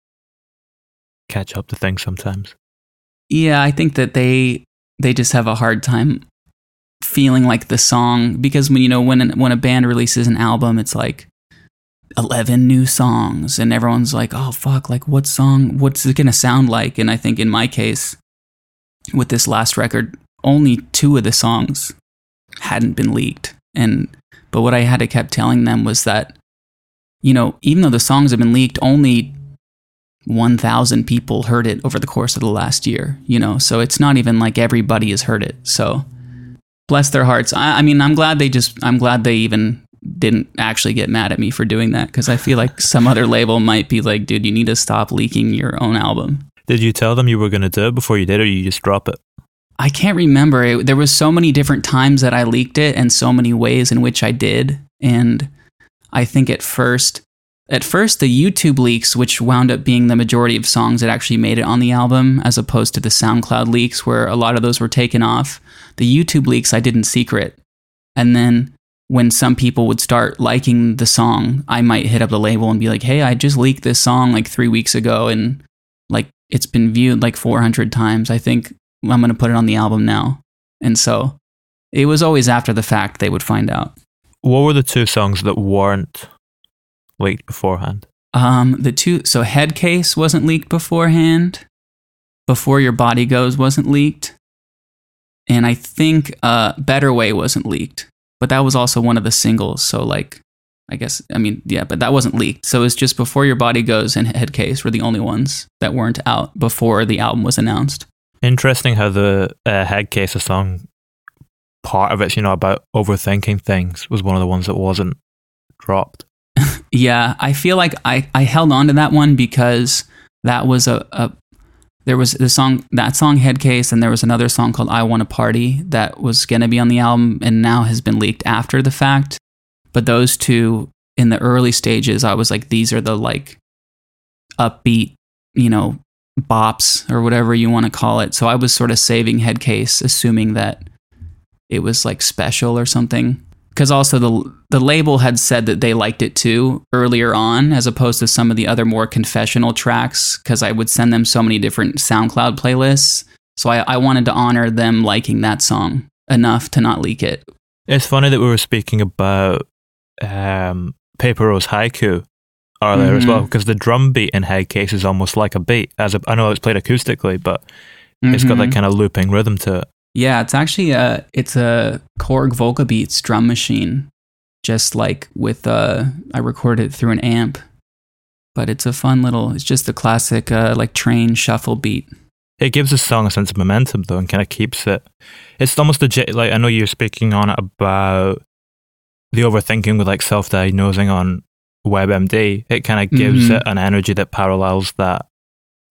catch up to things sometimes. Yeah, I think that they they just have a hard time feeling like the song because when you know when when a band releases an album, it's like eleven new songs, and everyone's like, "Oh fuck! Like, what song? What's it gonna sound like?" And I think in my case, with this last record, only two of the songs hadn't been leaked, and but what I had to kept telling them was that, you know, even though the songs have been leaked, only 1,000 people heard it over the course of the last year, you know, so it's not even like everybody has heard it. So bless their hearts. I, I mean, I'm glad they just, I'm glad they even didn't actually get mad at me for doing that because I feel like [laughs] some other label might be like, dude, you need to stop leaking your own album. Did you tell them you were going to do it before you did, or you just drop it? I can't remember. It, there was so many different times that I leaked it and so many ways in which I did. And I think at first, at first the YouTube leaks, which wound up being the majority of songs that actually made it on the album, as opposed to the SoundCloud leaks where a lot of those were taken off. The YouTube leaks I did in secret. And then when some people would start liking the song, I might hit up the label and be like, "Hey, I just leaked this song like 3 weeks ago and like it's been viewed like 400 times. I think I'm going to put it on the album now." And so It was always after the fact they would find out. What were the two songs that weren't leaked beforehand? Um, the two so head case wasn't leaked beforehand. Before your body goes wasn't leaked, and I think uh, Better Way wasn't leaked, but that was also one of the singles. So like, I guess I mean yeah, but that wasn't leaked. So it's just before your body goes and Headcase were the only ones that weren't out before the album was announced. Interesting how the uh, head case song part of it, you know, about overthinking things was one of the ones that wasn't dropped. [laughs] Yeah, I feel like I, I held on to that one because that was a, a there was the song that song Headcase and there was another song called I Want to Party that was gonna be on the album and now has been leaked after the fact. But those two in the early stages, I was like, these are the like upbeat, you know, bops or whatever you want to call it. So I was sort of saving Headcase, assuming that it was like special or something because also the the label had said that they liked it too earlier on, as opposed to some of the other more confessional tracks. Because I would send them so many different SoundCloud playlists, so I, I wanted to honor them liking that song enough to not leak it. It's funny that we were speaking about um, Paper Rose Haiku earlier as well, because the drum beat in Headcase is almost like a beat. As a, I know it's played acoustically, but it's got that Mhm. kind of looping rhythm to it. Yeah, it's actually a it's a Korg Volca Beats drum machine, just like with uh I recorded it through an amp, but it's a fun little. It's just a classic uh, like train shuffle beat. It gives the song a sense of momentum though, and kind of keeps it. It's almost a like I know you're speaking on it about the overthinking with like self-diagnosing on WebMD. It kind of gives Mhm. it an energy that parallels that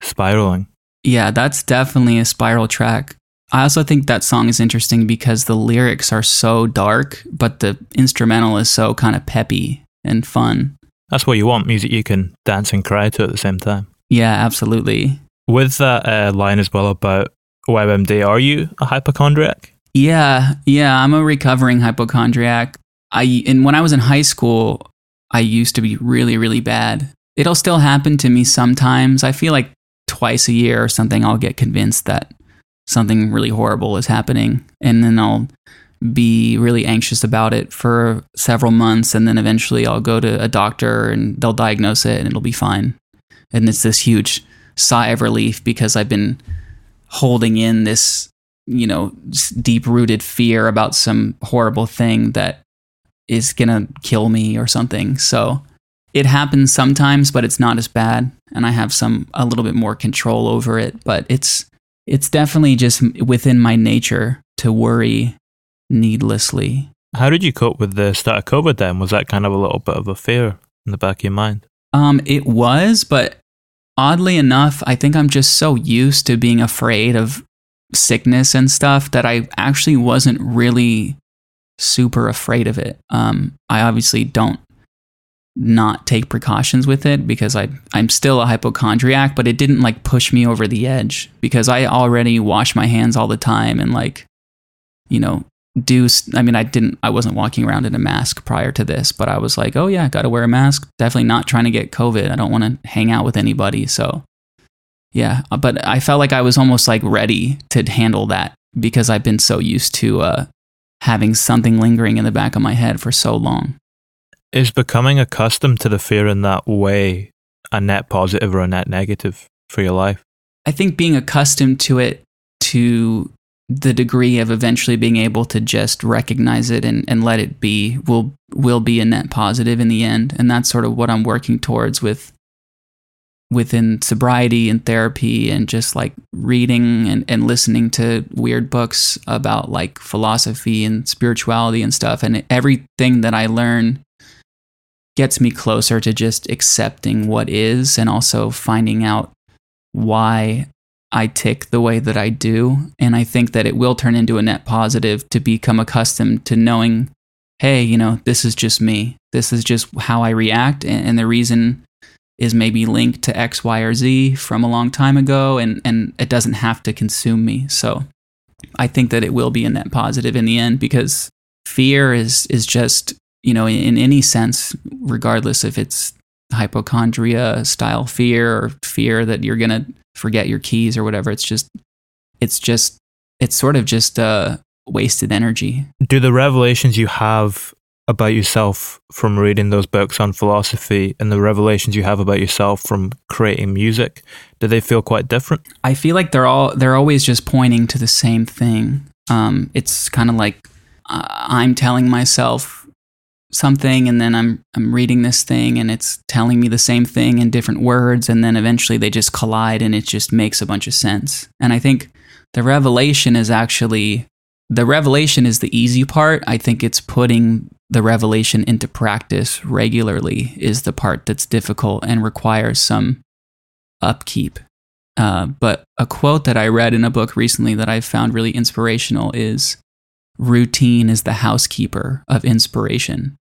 spiraling. Yeah, that's definitely a spiral track. I also think that song is interesting because the lyrics are so dark, but the instrumental is so kind of peppy and fun. That's what you want music you can dance and cry to at the same time. Yeah, absolutely. With that uh, line as well about WebMD, are you a hypochondriac? Yeah, yeah, I'm a recovering hypochondriac. I and when I was in high school, I used to be really really bad. It'll still happen to me sometimes. I feel like twice a year or something I'll get convinced that something really horrible is happening and then I'll be really anxious about it for several months and then eventually I'll go to a doctor and they'll diagnose it and it'll be fine. And it's this huge sigh of relief because I've been holding in this you know deep rooted fear about some horrible thing that is gonna kill me or something so it happens sometimes but it's not as bad and i have some a little bit more control over it but it's it's definitely just within my nature to worry needlessly How did you cope with the start of COVID then? Was that kind of a little bit of a fear in the back of your mind? Um, it was, but oddly enough, I think I'm just so used to being afraid of sickness and stuff that I actually wasn't really super afraid of it. Um, I obviously don't not take precautions with it because I I'm still a hypochondriac, but it didn't like push me over the edge because I already wash my hands all the time and like you know do I mean I didn't I wasn't walking around in a mask prior to this, but I was like, "Oh yeah, got to wear a mask. Definitely not trying to get COVID. I don't want to hang out with anybody." So yeah, uh, but I felt like I was almost like ready to handle that because I've been so used to uh having something lingering in the back of my head for so long. Is becoming accustomed to the fear in that way a net positive or a net negative for your life? I think being accustomed to it to the degree of eventually being able to just recognize it and, and let it be will will be a net positive in the end. And that's sort of what I'm working towards with within sobriety and therapy and just like reading and, and listening to weird books about like philosophy and spirituality and stuff. And everything that I learn gets me closer to just accepting what is and also finding out why I tick the way that I do. And I think that it will turn into a net positive to become accustomed to knowing, hey, you know, this is just me. This is just how I react. And, the reason is maybe linked to X, Y, or Z from a long time ago. And, and it doesn't have to consume me. So I think that it will be a net positive in the end because fear is, is just, you know, in, any sense, regardless if it's hypochondria style fear or fear that you're going to forget your keys or whatever. It's just, it's just, it's sort of just uh, wasted energy. Do the revelations you have about yourself from reading those books on philosophy and the revelations you have about yourself from creating music, do they feel quite different? I feel like they're all they're always just pointing to the same thing. Um, it's kind of like uh, I'm telling myself something, and then I'm I'm reading this thing, and it's telling me the same thing in different words, and then eventually they just collide, and it just makes a bunch of sense. And I think the revelation is actually the revelation is the easy part. I think it's putting the revelation into practice regularly is the part that's difficult and requires some upkeep. Uh, but a quote that I read in a book recently that I found really inspirational is routine is the housekeeper of inspiration.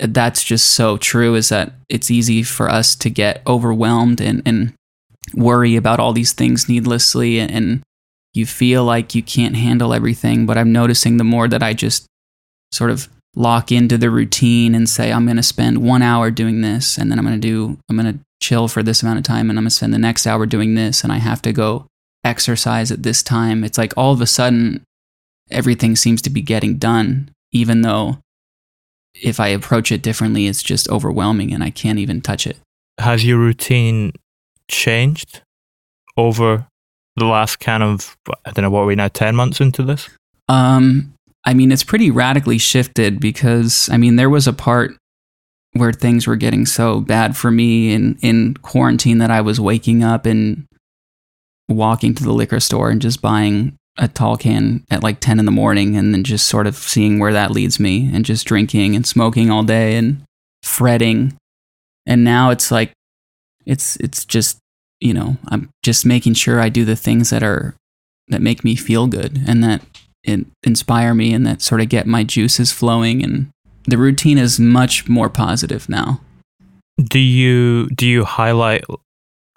That's just so true, is that it's easy for us to get overwhelmed and, and worry about all these things needlessly. And you feel like you can't handle everything. But I'm noticing the more that I just sort of lock into the routine and say, I'm going to spend one hour doing this, and then I'm going to do, I'm going to chill for this amount of time, and I'm going to spend the next hour doing this, and I have to go exercise at this time. It's like all of a sudden, everything seems to be getting done, even though if I approach it differently, it's just overwhelming and I can't even touch it. Has your routine changed over the last kind of, I don't know, what are we now, 10 months into this? Um, I mean, it's pretty radically shifted because, I mean, there was a part where things were getting so bad for me in, in quarantine that I was waking up and walking to the liquor store and just buying a tall can at like 10 in the morning and then just sort of seeing where that leads me and just drinking and smoking all day and fretting. And now it's like, it's, it's just, you know, I'm just making sure I do the things that are, that make me feel good and that inspire me and that sort of get my juices flowing. And the routine is much more positive now. Do you, do you highlight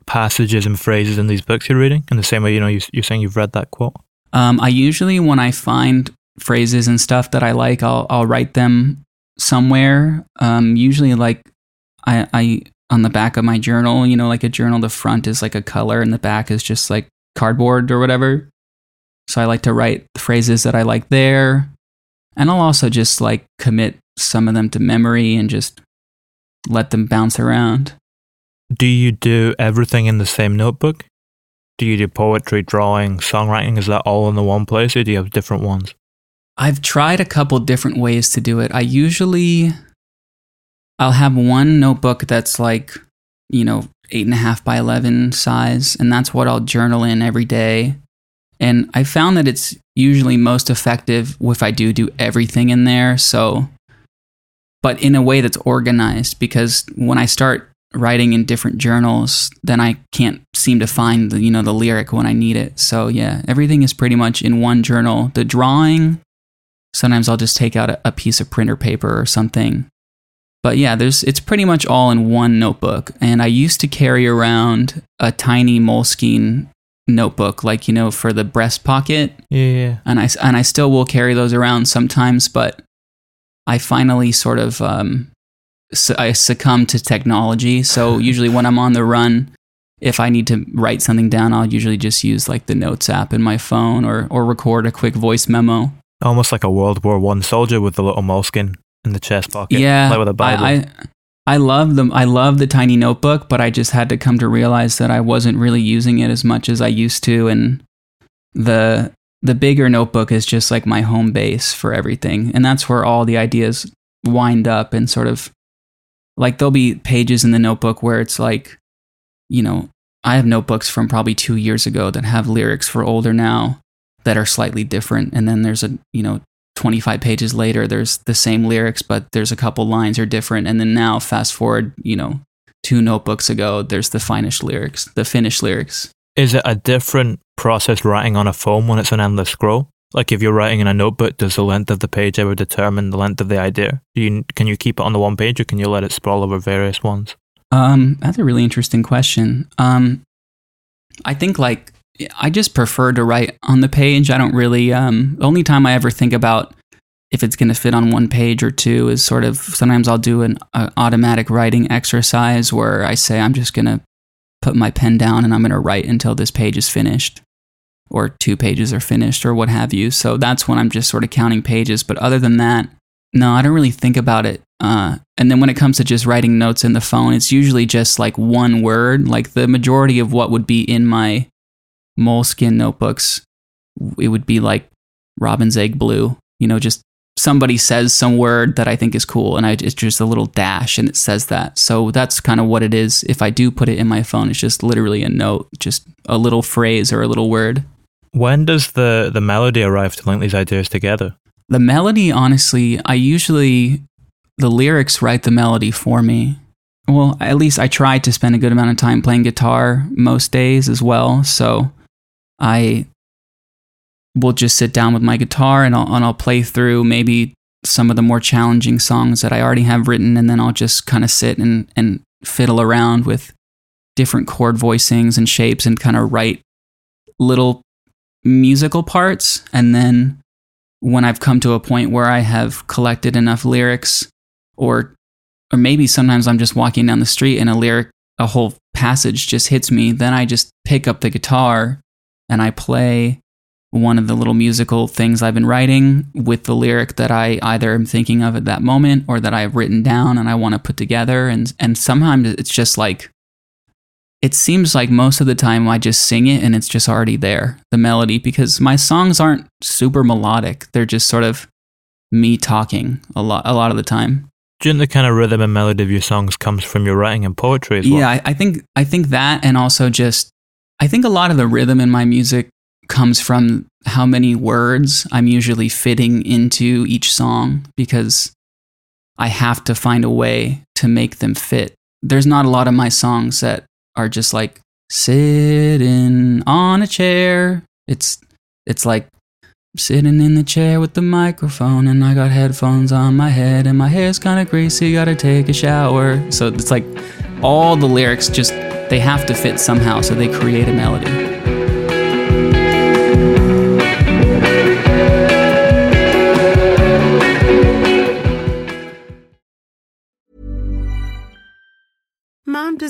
passages and phrases in these books you're reading in the same way, you know, you, you're saying you've read that quote? Um, I usually, when I find phrases and stuff that I like, I'll I'll write them somewhere. Um, usually, like I, I on the back of my journal, you know, like a journal, the front is like a color, and the back is just like cardboard or whatever. So I like to write phrases that I like there, and I'll also just like commit some of them to memory and just let them bounce around. Do you do everything in the same notebook? Do you do poetry, drawing, songwriting? Is that all in the one place or do you have different ones? I've tried a couple different ways to do it. I usually I'll have one notebook that's like, you know, eight and a half by eleven size, and that's what I'll journal in every day. And I found that it's usually most effective if I do do everything in there. So, but in a way that's organized, because when I start writing in different journals, then I can't seem to find the you know the lyric when I need it. So yeah, everything is pretty much in one journal. The drawing, sometimes I'll just take out a, a piece of printer paper or something. But yeah, there's it's pretty much all in one notebook. And I used to carry around a tiny Moleskine notebook, like you know, for the breast pocket. Yeah, yeah. And I and I still will carry those around sometimes, but I finally sort of um, I succumb to technology. So [laughs] usually when I'm on the run, if I need to write something down, I'll usually just use like the notes app in my phone or or record a quick voice memo. Almost like a World War One soldier with the little moleskin in the chest pocket. Yeah, like with a Bible. I, I, I love them. I love the tiny notebook, but I just had to come to realize that I wasn't really using it as much as I used to, and the the bigger notebook is just like my home base for everything, and that's where all the ideas wind up and sort of like there'll be pages in the notebook where it's like, you know, I have notebooks from probably two years ago that have lyrics for older now that are slightly different. And then there's a, you know, 25 pages later, there's the same lyrics, but there's a couple lines are different. And then now, fast forward, you know, two notebooks ago, there's the finished lyrics, the finished lyrics. Is it a different process writing on a phone when it's an endless scroll? Like if you're writing in a notebook, does the length of the page ever determine the length of the idea? You, can you keep it on the one page or can you let it sprawl over various ones? Um, that's a really interesting question. Um, I think like I just prefer to write on the page. I don't really. Um, the only time I ever think about if it's going to fit on one page or two is sort of sometimes I'll do an automatic writing exercise where I say I'm just going to put my pen down and I'm going to write until this page is finished. Or two pages are finished or what have you. So that's when I'm just sort of counting pages. But other than that, no, I don't really think about it. Uh, and then when it comes to just writing notes in the phone, it's usually just like one word. Like the majority of what would be in my moleskin notebooks, it would be like robin's egg blue. You know, just somebody says some word that I think is cool, and I, it's just a little dash, and it says that. So that's kind of what it is. If I do put it in my phone, it's just literally a note, just a little phrase or a little word. When does the the melody arrive to link these ideas together? The melody, honestly, I usually the lyrics write the melody for me. Well, at least I try to spend a good amount of time playing guitar most days as well. So I will just sit down with my guitar and I'll, and I'll play through maybe some of the more challenging songs that I already have written, and then I'll just kind of sit and, and fiddle around with different chord voicings and shapes and kind of write little musical parts. And then when I've come to a point where I have collected enough lyrics, or or maybe sometimes I'm just walking down the street and a lyric, a whole passage just hits me, then I just pick up the guitar and I play one of the little musical things I've been writing with the lyric that I either am thinking of at that moment or that I've written down and I want to put together. And, and sometimes it's just like, it seems like most of the time I just sing it and it's just already there, the melody, because my songs aren't super melodic. They're just sort of me talking a lot, a lot of the time. Do you think the kind of rhythm and melody of your songs comes from your writing and poetry as well? Yeah, I, I think I think that, and also just I think a lot of the rhythm in my music comes from how many words I'm usually fitting into each song because I have to find a way to make them fit. There's not a lot of my songs that are just like sitting on a chair. It's it's like sitting in the chair with the microphone and I got headphones on my head and my hair's kind of greasy, got to take a shower. So it's like all the lyrics just they have to fit somehow so they create a melody.